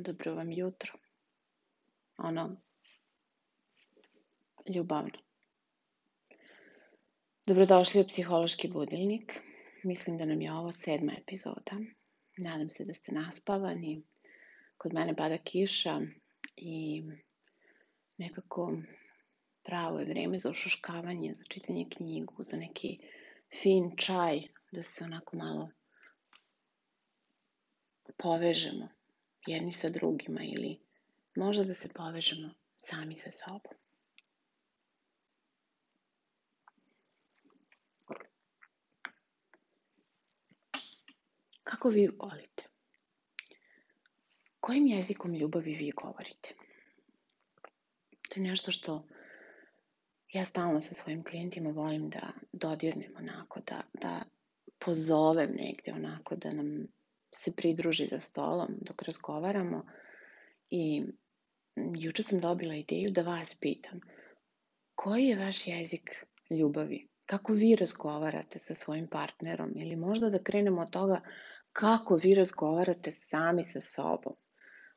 Dobro vam jutro. Ono, ljubavno. Dobrodošli u Psihološki budilnik. Mislim da nam je ovo sedma epizoda. Nadam se da ste naspavani. Kod mene pada kiša i nekako pravo je vreme za ušuškavanje, za čitanje knjigu, za neki fin čaj, da se onako malo povežemo jedni sa drugima ili možda da se povežemo sami sa sobom. Kako vi volite? Kojim jezikom ljubavi vi govorite? To je nešto što ja stalno sa svojim klijentima volim da dodirnem onako, da, da pozovem negde onako, da nam se pridruži za stolom dok razgovaramo i juče sam dobila ideju da vas pitam koji je vaš jezik ljubavi? Kako vi razgovarate sa svojim partnerom? Ili možda da krenemo od toga kako vi razgovarate sami sa sobom?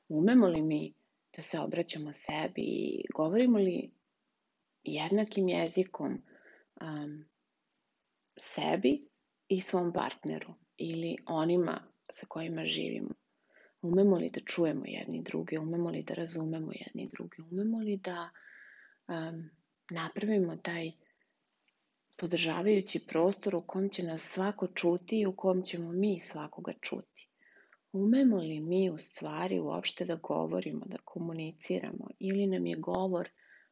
Umemo li mi da se obraćamo sebi i govorimo li jednakim jezikom um, sebi i svom partneru ili onima sa kojima živimo. Umemo li da čujemo jedni druge, umemo li da razumemo jedni druge, umemo li da um, napravimo taj podržavajući prostor u kom će nas svako čuti i u kom ćemo mi svakoga čuti. Umemo li mi u stvari uopšte da govorimo, da komuniciramo ili nam je govor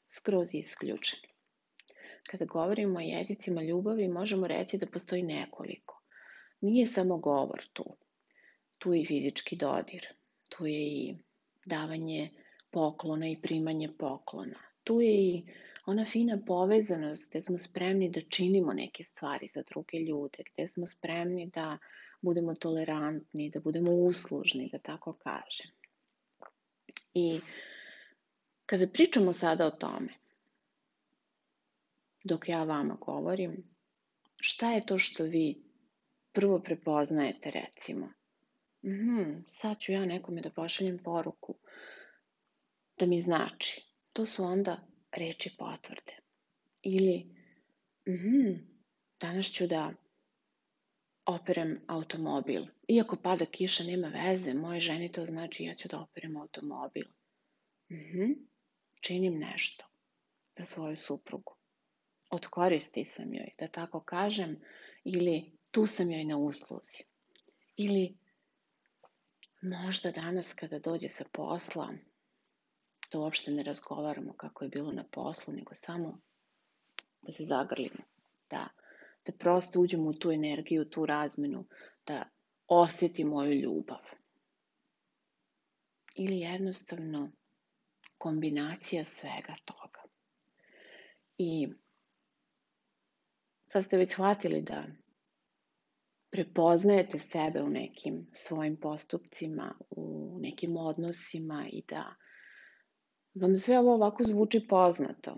skroz isključen? Kada govorimo o jezicima ljubavi, možemo reći da postoji nekoliko. Nije samo govor tu tu je i fizički dodir, tu je i davanje poklona i primanje poklona. Tu je i ona fina povezanost gde smo spremni da činimo neke stvari za druge ljude, gde smo spremni da budemo tolerantni, da budemo uslužni, da tako kažem. I kada pričamo sada o tome, dok ja vama govorim, šta je to što vi prvo prepoznajete recimo? Mhm, sad ću ja nekome da pošaljem poruku da mi znači. To su onda reči potvrde. Ili, mhm, danas ću da operem automobil. Iako pada kiša, nema veze, moje ženi to znači ja ću da operem automobil. Mhm, činim nešto za svoju suprugu. Od koristi sam joj, da tako kažem, ili tu sam joj na usluzi. Ili Možda danas kada dođe sa posla, da uopšte ne razgovaramo kako je bilo na poslu, nego samo da se zagrlimo, da, da prosto uđemo u tu energiju, tu razmenu, da osjeti moju ljubav. Ili jednostavno kombinacija svega toga. I sad ste već shvatili da prepoznajete sebe u nekim svojim postupcima, u nekim odnosima i da vam sve ovo ovako zvuči poznato.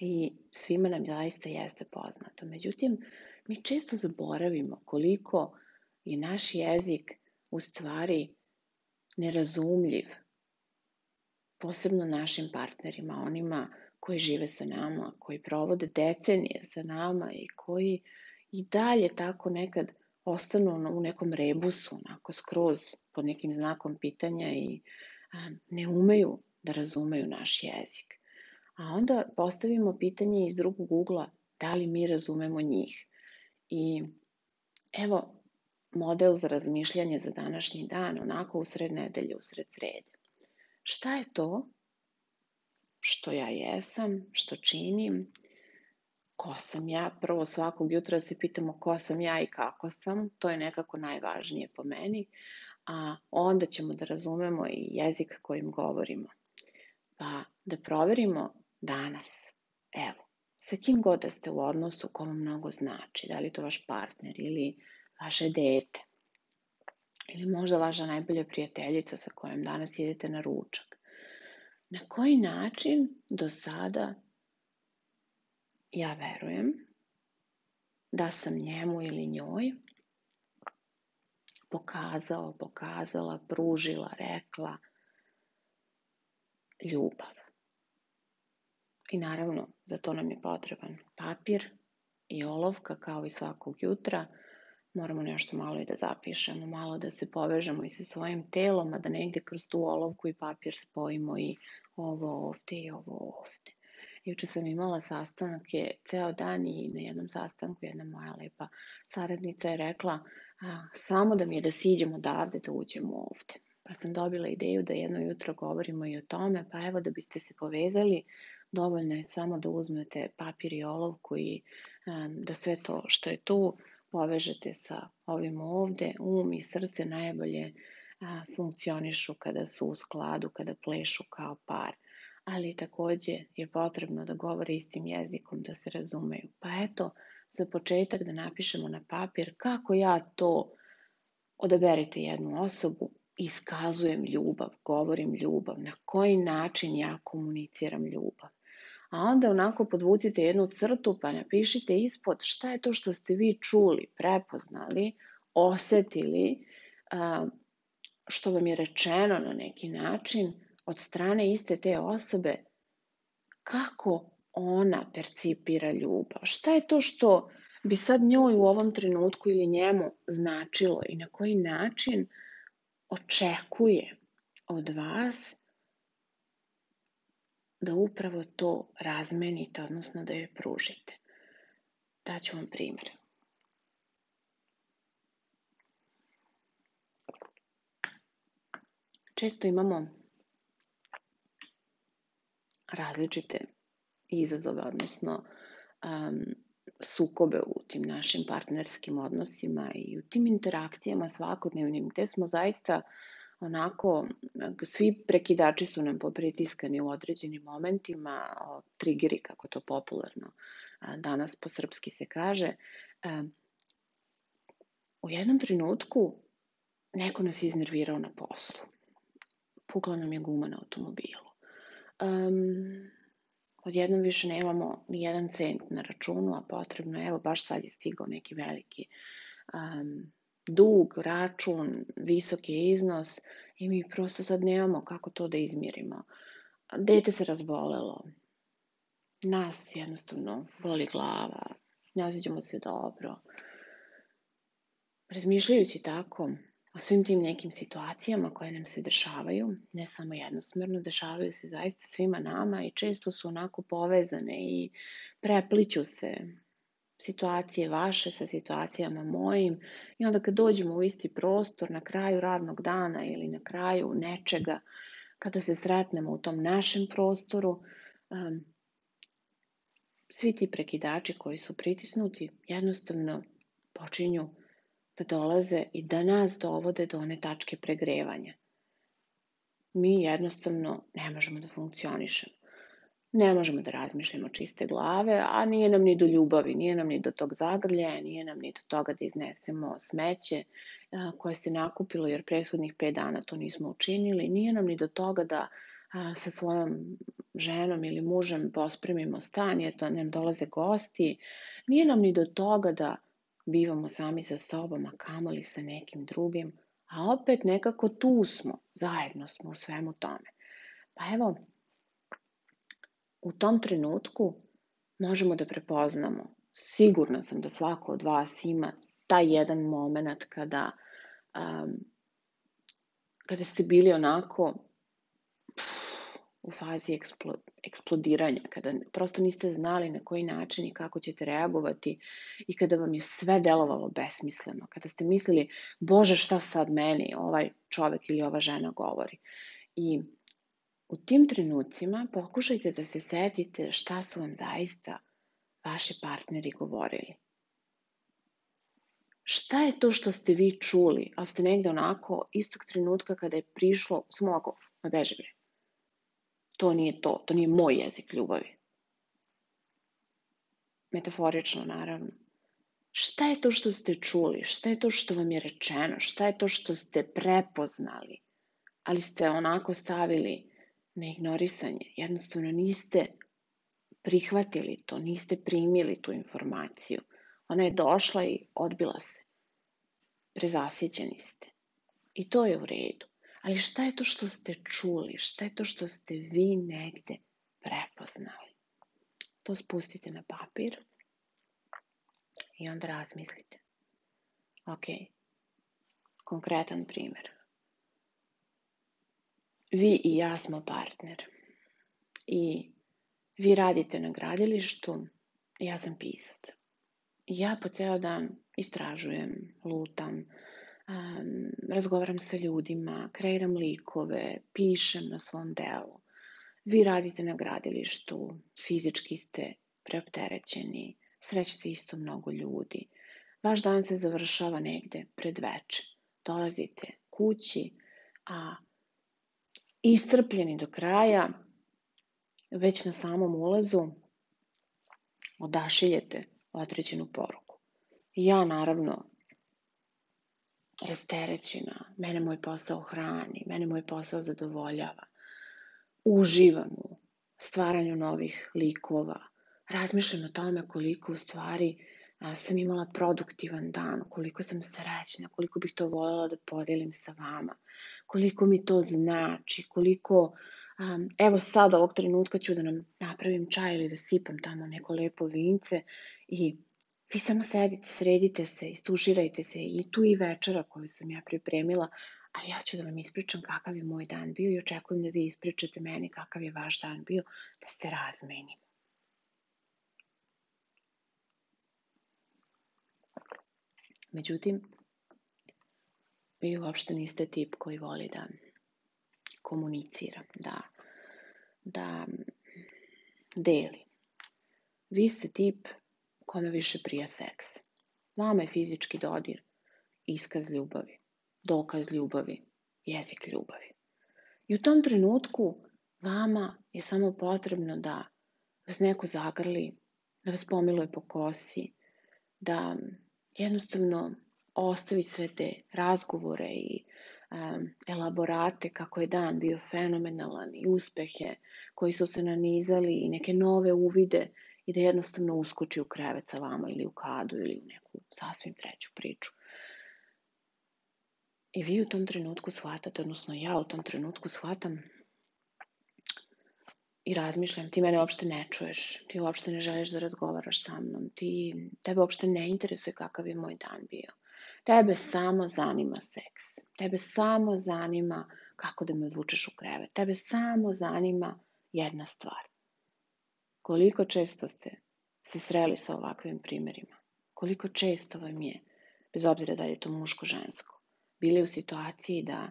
I svima nam zaista jeste poznato. Međutim, mi često zaboravimo koliko je naš jezik u stvari nerazumljiv, posebno našim partnerima, onima koji žive sa nama, koji provode decenije sa nama i koji uh, i dalje tako nekad ostanu u nekom rebusu, onako skroz pod nekim znakom pitanja i a, ne umeju da razumeju naš jezik. A onda postavimo pitanje iz drugog ugla, da li mi razumemo njih. I evo model za razmišljanje za današnji dan, onako usred nedelje, usred srede. Šta je to što ja jesam, što činim ko sam ja, prvo svakog jutra se pitamo ko sam ja i kako sam, to je nekako najvažnije po meni, a onda ćemo da razumemo i jezik kojim govorimo. Pa da proverimo danas, evo, sa kim god da ste u odnosu, komu mnogo znači, da li to vaš partner ili vaše dete. ili možda vaša najbolja prijateljica sa kojom danas idete na ručak. Na koji način do sada ja verujem da sam njemu ili njoj pokazao, pokazala, pružila, rekla ljubav. I naravno, za to nam je potreban papir i olovka kao i svakog jutra. Moramo nešto malo i da zapišemo, malo da se povežemo i sa svojim telom, a da negde kroz tu olovku i papir spojimo i ovo ovde i ovo ovde. Juče sam imala sastanak je ceo dan i na jednom sastanku jedna moja lepa saradnica je rekla a, samo da mi je da siđemo odavde, da uđemo ovde. Pa sam dobila ideju da jedno jutro govorimo i o tome, pa evo da biste se povezali, dovoljno je samo da uzmete papir i olovku i da sve to što je tu povežete sa ovim ovde, um i srce najbolje funkcionišu kada su u skladu, kada plešu kao par ali takođe je potrebno da govore istim jezikom, da se razumeju. Pa eto, za početak da napišemo na papir kako ja to odaberite jednu osobu, iskazujem ljubav, govorim ljubav, na koji način ja komuniciram ljubav. A onda onako podvucite jednu crtu pa napišite ispod šta je to što ste vi čuli, prepoznali, osetili, što vam je rečeno na neki način, od strane iste te osobe kako ona percipira ljubav. Šta je to što bi sad njoj u ovom trenutku ili njemu značilo i na koji način očekuje od vas da upravo to razmenite, odnosno da joj pružite. Daću vam primjer. Često imamo različite izazove, odnosno um, sukobe u tim našim partnerskim odnosima i u tim interakcijama svakodnevnim, gde smo zaista onako, svi prekidači su nam popritiskani u određenim momentima, trigeri, kako to popularno danas po srpski se kaže, u jednom trenutku neko nas je iznervirao na poslu. Pukla nam je guma na automobilu um, odjednom više nemamo ni jedan cent na računu, a potrebno je, evo baš sad je stigao neki veliki um, dug, račun, visoki iznos i mi prosto sad nemamo kako to da izmirimo. Dete se razbolelo, nas jednostavno boli glava, ne osjećamo se dobro. Razmišljajući tako, o svim tim nekim situacijama koje nam se dešavaju, ne samo jednosmerno, dešavaju se zaista svima nama i često su onako povezane i prepliću se situacije vaše sa situacijama mojim i onda kad dođemo u isti prostor na kraju radnog dana ili na kraju nečega, kada se sretnemo u tom našem prostoru, um, svi ti prekidači koji su pritisnuti jednostavno počinju da dolaze i da nas dovode do one tačke pregrevanja. Mi jednostavno ne možemo da funkcionišemo. Ne možemo da razmišljamo čiste glave, a nije nam ni do ljubavi, nije nam ni do tog zagrljaja, nije nam ni do toga da iznesemo smeće koje se nakupilo jer prethodnih 5 dana to nismo učinili, nije nam ni do toga da sa svojom ženom ili mužem pospremimo stan jer da nam dolaze gosti, nije nam ni do toga da bivamo sami sa sobom, a kamoli sa nekim drugim, a opet nekako tu smo, zajedno smo u svemu tome. Pa evo, u tom trenutku možemo da prepoznamo, sigurna sam da svako od vas ima taj jedan moment kada, um, kada ste bili onako u fazi eksplo, eksplodiranja, kada prosto niste znali na koji način i kako ćete reagovati i kada vam je sve delovalo besmisleno, kada ste mislili, bože šta sad meni ovaj čovek ili ova žena govori. I u tim trenucima pokušajte da se setite šta su vam zaista vaši partneri govorili. Šta je to što ste vi čuli, a ste negde onako istog trenutka kada je prišlo smogov, ma beže bre, to nije to, to nije moj jezik ljubavi. Metaforično, naravno. Šta je to što ste čuli? Šta je to što vam je rečeno? Šta je to što ste prepoznali? Ali ste onako stavili na ignorisanje. Jednostavno niste prihvatili to, niste primili tu informaciju. Ona je došla i odbila se. Prezasićeni ste. I to je u redu. Ali šta je to što ste čuli? Šta je to što ste vi negde prepoznali? To spustite na papir i onda razmislite. Ok, konkretan primer. Vi i ja smo partner. I vi radite na gradilištu, ja sam pisac. Ja po ceo dan istražujem, lutam, um, razgovaram sa ljudima, kreiram likove, pišem na svom delu. Vi radite na gradilištu, fizički ste preopterećeni, srećete isto mnogo ljudi. Vaš dan se završava negde pred veče. Dolazite kući, a iscrpljeni do kraja, već na samom ulazu odašiljete određenu poruku. Ja, naravno, rasterećena, mene moj posao hrani, mene moj posao zadovoljava. Uživam u stvaranju novih likova, razmišljam o tome koliko u stvari a, sam imala produktivan dan, koliko sam srećna, koliko bih to voljela da podelim sa vama, koliko mi to znači, koliko, a, evo sad ovog trenutka ću da nam napravim čaj ili da sipam tamo neko lepo vince i vi samo sedite, sredite se, istuširajte se i tu i večera koju sam ja pripremila, ali ja ću da vam ispričam kakav je moj dan bio i očekujem da vi ispričate meni kakav je vaš dan bio, da se razmenimo. Međutim, vi uopšte niste tip koji voli da komunicira, da, da deli. Vi ste tip kome više prija seks. Vama je fizički dodir iskaz ljubavi, dokaz ljubavi, jezik ljubavi. I u tom trenutku vama je samo potrebno da vas neko zagrli, da vas pomiluje po kosi, da jednostavno ostavi sve te razgovore i um, elaborate kako je dan bio fenomenalan i uspehe koji su se nanizali i neke nove uvide i da jednostavno uskoči u krevet sa vama ili u kadu ili u neku sasvim treću priču. I vi u tom trenutku shvatate, odnosno ja u tom trenutku shvatam i razmišljam, ti mene uopšte ne čuješ, ti uopšte ne želiš da razgovaraš sa mnom, ti, tebe uopšte ne interesuje kakav je moj dan bio. Tebe samo zanima seks. Tebe samo zanima kako da me odvučeš u krevet. Tebe samo zanima jedna stvar. Koliko često ste se sreli sa ovakvim primerima? Koliko često vam je, bez obzira da li je to muško-žensko, bili u situaciji da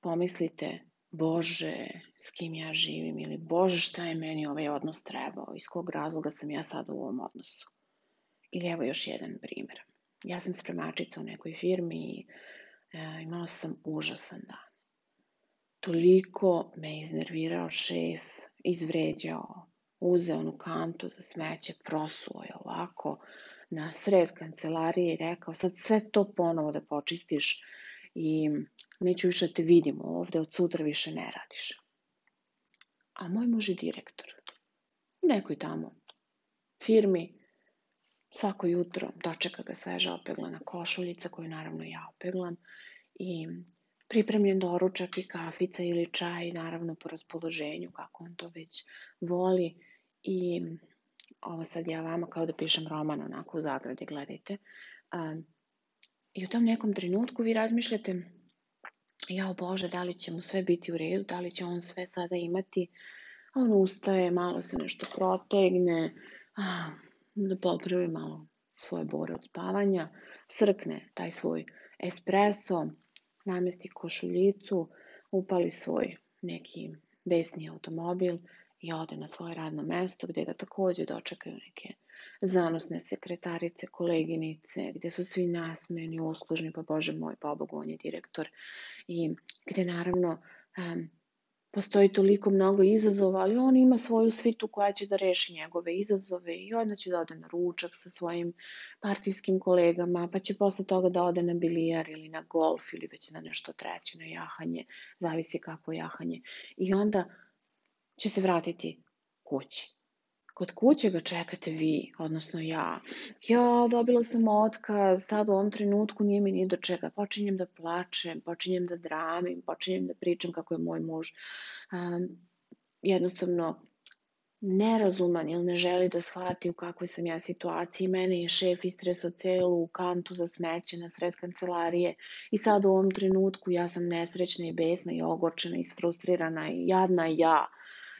pomislite Bože, s kim ja živim ili Bože, šta je meni ovaj odnos trebao, iz kog razloga sam ja sada u ovom odnosu. Ili evo još jedan primer. Ja sam spremačica u nekoj firmi i e, imala sam užasan dan. Toliko me iznervirao šef, izvređao, uzeo onu kantu za smeće, prosuo je ovako na sred kancelarije i rekao sad sve to ponovo da počistiš i neću više da te vidim ovde, od sutra više ne radiš. A moj muž je direktor. U nekoj tamo firmi svako jutro dočeka ga sveža opeglana košuljica koju naravno ja opeglam i pripremljen doručak i kafica ili čaj, naravno po raspoloženju, kako on to već voli. I ovo sad ja vama kao da pišem roman onako u zagradi, gledajte. Um, I u tom nekom trenutku vi razmišljate, jao Bože, da li će mu sve biti u redu, da li će on sve sada imati. A on ustaje, malo se nešto protegne, ah, da popravi malo svoje bore od spavanja, srkne taj svoj espresso, namesti košuljicu, upali svoj neki besni automobil i ode na svoje radno mesto gde ga takođe dočekaju neke zanosne sekretarice, koleginice, gde su svi nasmeni, uslužni, pa bože moj, pa Bogu, on je direktor i gde naravno um, postoji toliko mnogo izazova, ali on ima svoju svitu koja će da reši njegove izazove i onda će da ode na ručak sa svojim partijskim kolegama, pa će posle toga da ode na bilijar ili na golf ili već na nešto treće, na jahanje, zavisi kako jahanje. I onda će se vratiti kući. Kod kuće ga čekate vi, odnosno ja. Ja, dobila sam otkaz, sad u ovom trenutku nije mi ni do čega. Počinjem da plačem, počinjem da dramim, počinjem da pričam kako je moj muž um, jednostavno nerazuman ili ne želi da shvati u kakvoj sam ja situaciji. Mene je šef istresao celu kantu za smeće na sred kancelarije i sad u ovom trenutku ja sam nesrećna i besna i ogorčena i sfrustrirana i jadna ja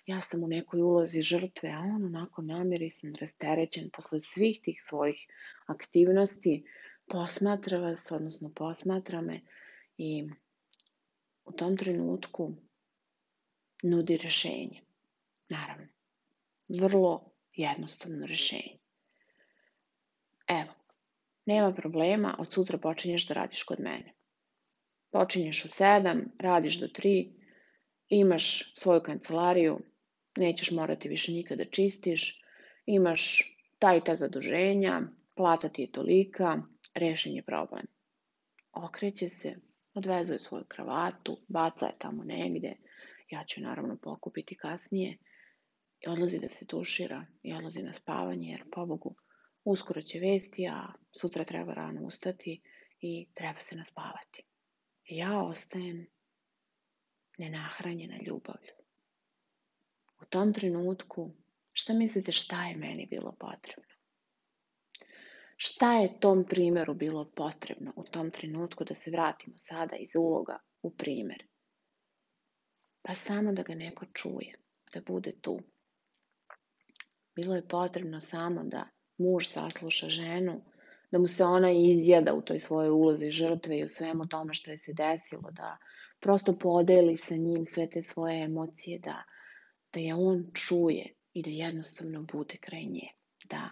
ja sam u nekoj ulozi žrtve, a on onako namirisan, rasterećen posle svih tih svojih aktivnosti, posmatra vas, odnosno posmatra me i u tom trenutku nudi rešenje. Naravno, vrlo jednostavno rešenje. Evo, nema problema, od sutra počinješ da radiš kod mene. Počinješ u 7, radiš do 3, imaš svoju kancelariju, nećeš morati više nikada da čistiš, imaš taj ta zaduženja, plata ti je tolika, rešen je problem. Okreće se, odvezuje svoju kravatu, baca je tamo negde, ja ću naravno pokupiti kasnije, i odlazi da se tušira i odlazi na spavanje, jer pobogu, uskoro će vesti, a sutra treba rano ustati i treba se naspavati. I ja ostajem nenahranjena ljubavlju. U tom trenutku, šta mislite šta je meni bilo potrebno? Šta je tom primeru bilo potrebno u tom trenutku da se vratimo sada iz uloga u primer? Pa samo da ga neko čuje, da bude tu. Bilo je potrebno samo da muž sasluša ženu, da mu se ona izjada u toj svojoj ulozi žrtve i u svemu tome što je se desilo, da prosto podeli sa njim sve te svoje emocije, da da je on čuje i da jednostavno bude kraj nje. Da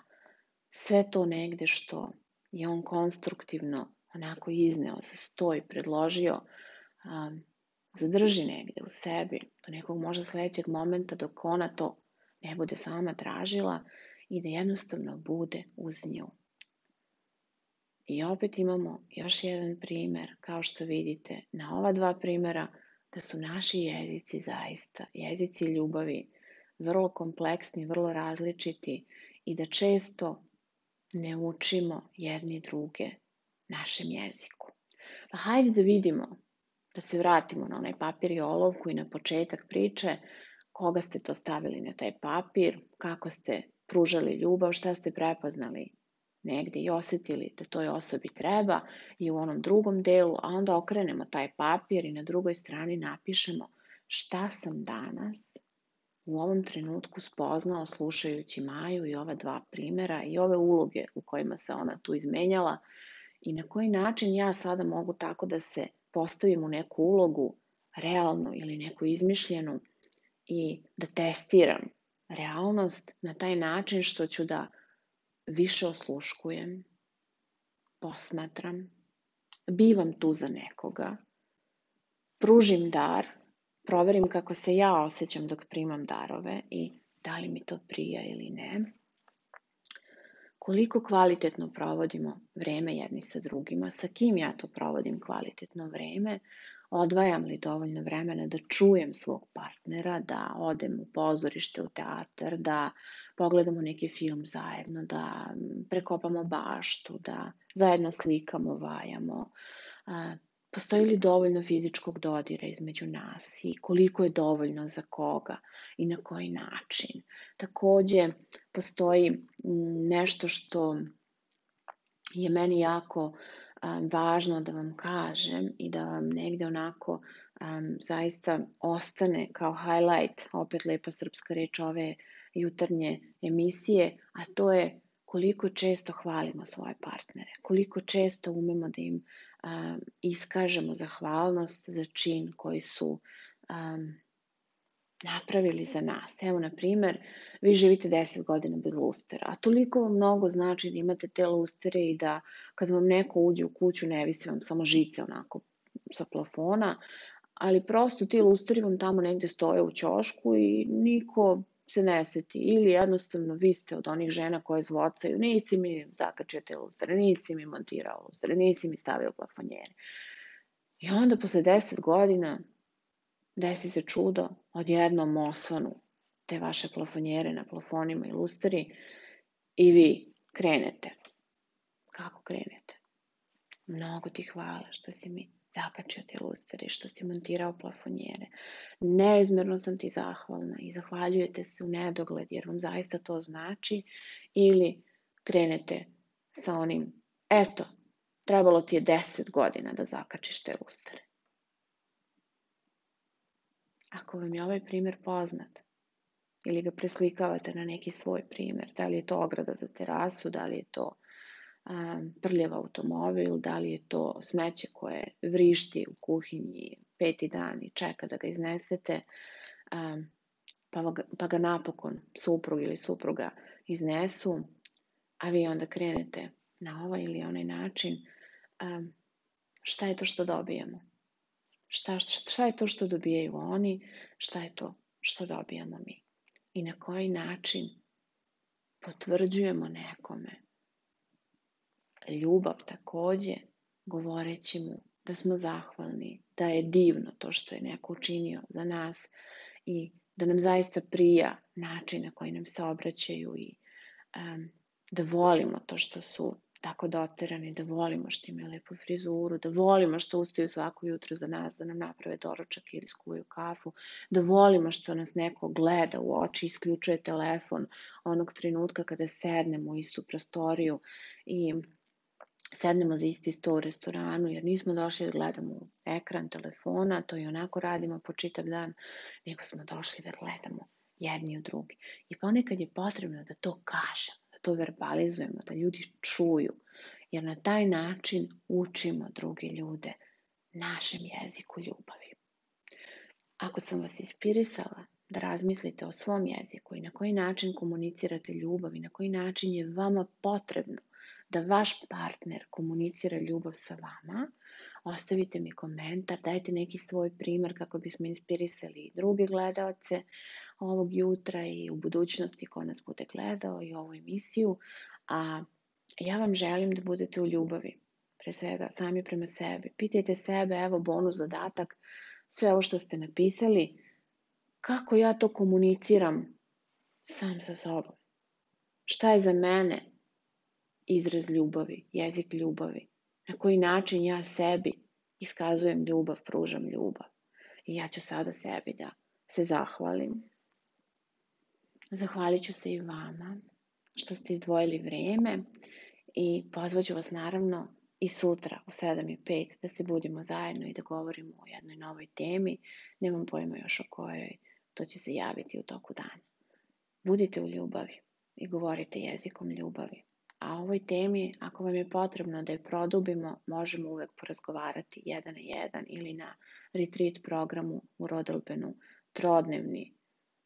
sve to negde što je on konstruktivno onako izneo za stoj, predložio, um, zadrži negde u sebi do nekog možda sledećeg momenta dok ona to ne bude sama tražila i da jednostavno bude uz nju. I opet imamo još jedan primer, kao što vidite, na ova dva primera da su naši jezici zaista, jezici ljubavi, vrlo kompleksni, vrlo različiti i da često ne učimo jedni druge našem jeziku. Pa hajde da vidimo, da se vratimo na onaj papir i olovku i na početak priče, koga ste to stavili na taj papir, kako ste pružali ljubav, šta ste prepoznali negde i osetili da toj osobi treba i u onom drugom delu, a onda okrenemo taj papir i na drugoj strani napišemo šta sam danas u ovom trenutku spoznao slušajući Maju i ova dva primera i ove uloge u kojima se ona tu izmenjala i na koji način ja sada mogu tako da se postavim u neku ulogu realnu ili neku izmišljenu i da testiram realnost na taj način što ću da više osluškujem, posmatram, bivam tu za nekoga, pružim dar, proverim kako se ja osjećam dok primam darove i da li mi to prija ili ne, koliko kvalitetno provodimo vreme jedni sa drugima, sa kim ja to provodim kvalitetno vreme, odvajam li dovoljno vremena da čujem svog partnera, da odem u pozorište, u teatar, da pogledamo neki film zajedno, da prekopamo baštu, da zajedno slikamo, vajamo. Postoji li dovoljno fizičkog dodira između nas i koliko je dovoljno za koga i na koji način. Takođe, postoji nešto što je meni jako važno da vam kažem i da vam negde onako um, zaista ostane kao highlight, opet lepa srpska reč ove jutarnje emisije, a to je koliko često hvalimo svoje partnere, koliko često umemo da im um, iskažemo zahvalnost za čin koji su um, napravili za nas. Evo, na primer, vi živite 10 godina bez lustera, a toliko vam mnogo znači da imate te lustere i da kad vam neko uđe u kuću ne visi vam samo žice onako sa plafona, ali prosto ti lustari vam tamo negde stoje u ćošku i niko se ne seti. Ili jednostavno vi ste od onih žena koje zvocaju, nisi mi zakačio te lustre, nisi mi montirao lustre, nisi mi stavio plafonjere. I onda posle deset godina desi se čudo, odjednom osvanu te vaše plafonjere na plafonima i lustari i vi krenete. Kako krenete? Mnogo ti hvala što si mi zakačio te lustare, što si montirao plafonjere. Neizmerno sam ti zahvalna i zahvaljujete se u nedogled jer vam zaista to znači ili krenete sa onim, eto, trebalo ti je deset godina da zakačiš te lustare. Ako vam je ovaj primer poznat, ili ga preslikavate na neki svoj primer, da li je to ograda za terasu, da li je to um, prljav automobil, da li je to smeće koje vrišti u kuhinji peti dan i čeka da ga iznesete, um, pa, ga, pa ga napokon suprug ili supruga iznesu, a vi onda krenete na ovaj ili onaj način, um, šta je to što dobijamo? Šta, šta je to što dobijaju oni? Šta je to što dobijamo mi? I na koji način potvrđujemo nekome ljubav takođe, govoreći mu da smo zahvalni, da je divno to što je neko učinio za nas i da nam zaista prija način na koji nam se obraćaju i um, da volimo to što su tako doterani, da volimo što imaju lepu frizuru, da volimo što ustaju svako jutro za nas, da nam naprave doručak ili skuju kafu, da volimo što nas neko gleda u oči, isključuje telefon onog trenutka kada sednemo u istu prostoriju i sednemo za isti sto u restoranu, jer nismo došli da gledamo ekran telefona, to i onako radimo po čitav dan, nego smo došli da gledamo jedni u drugi. I ponekad je potrebno da to kažemo, da to verbalizujemo, da ljudi čuju, jer na taj način učimo druge ljude našem jeziku ljubavi. Ako sam vas inspirisala da razmislite o svom jeziku i na koji način komunicirate ljubav i na koji način je vama potrebno da vaš partner komunicira ljubav sa vama, ostavite mi komentar, dajte neki svoj primer kako bismo inspirisali i druge gledalce ovog jutra i u budućnosti ko nas bude gledao i ovu emisiju. A ja vam želim da budete u ljubavi, pre svega sami prema sebi. Pitajte sebe, evo bonus zadatak, sve ovo što ste napisali, kako ja to komuniciram sam sa sobom. Šta je za mene izraz ljubavi, jezik ljubavi. Na koji način ja sebi iskazujem ljubav, pružam ljubav. I ja ću sada sebi da se zahvalim. Zahvalit ću se i vama što ste izdvojili vreme i pozvaću vas naravno i sutra u 7 i 5 da se budimo zajedno i da govorimo o jednoj novoj temi. Nemam pojma još o kojoj, to će se javiti u toku dana. Budite u ljubavi i govorite jezikom ljubavi. A o ovoj temi, ako vam je potrebno da je produbimo, možemo uvek porazgovarati jedan na jedan ili na retreat programu u Rodolbenu, trodnevni,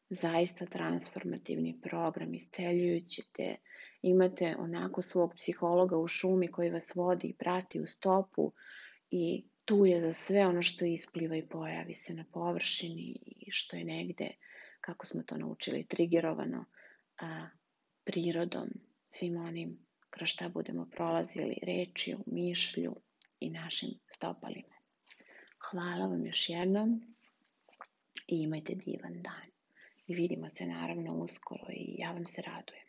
zaista transformativni program, isceljujući te, imate onako svog psihologa u šumi koji vas vodi i prati u stopu i tu je za sve ono što ispliva i pojavi se na površini i što je negde, kako smo to naučili, trigerovano a, prirodom, svim onim kroz šta budemo prolazili rečju, mišlju i našim stopalima. Hvala vam još jednom i imajte divan dan. I vidimo se naravno uskoro i ja vam se radujem.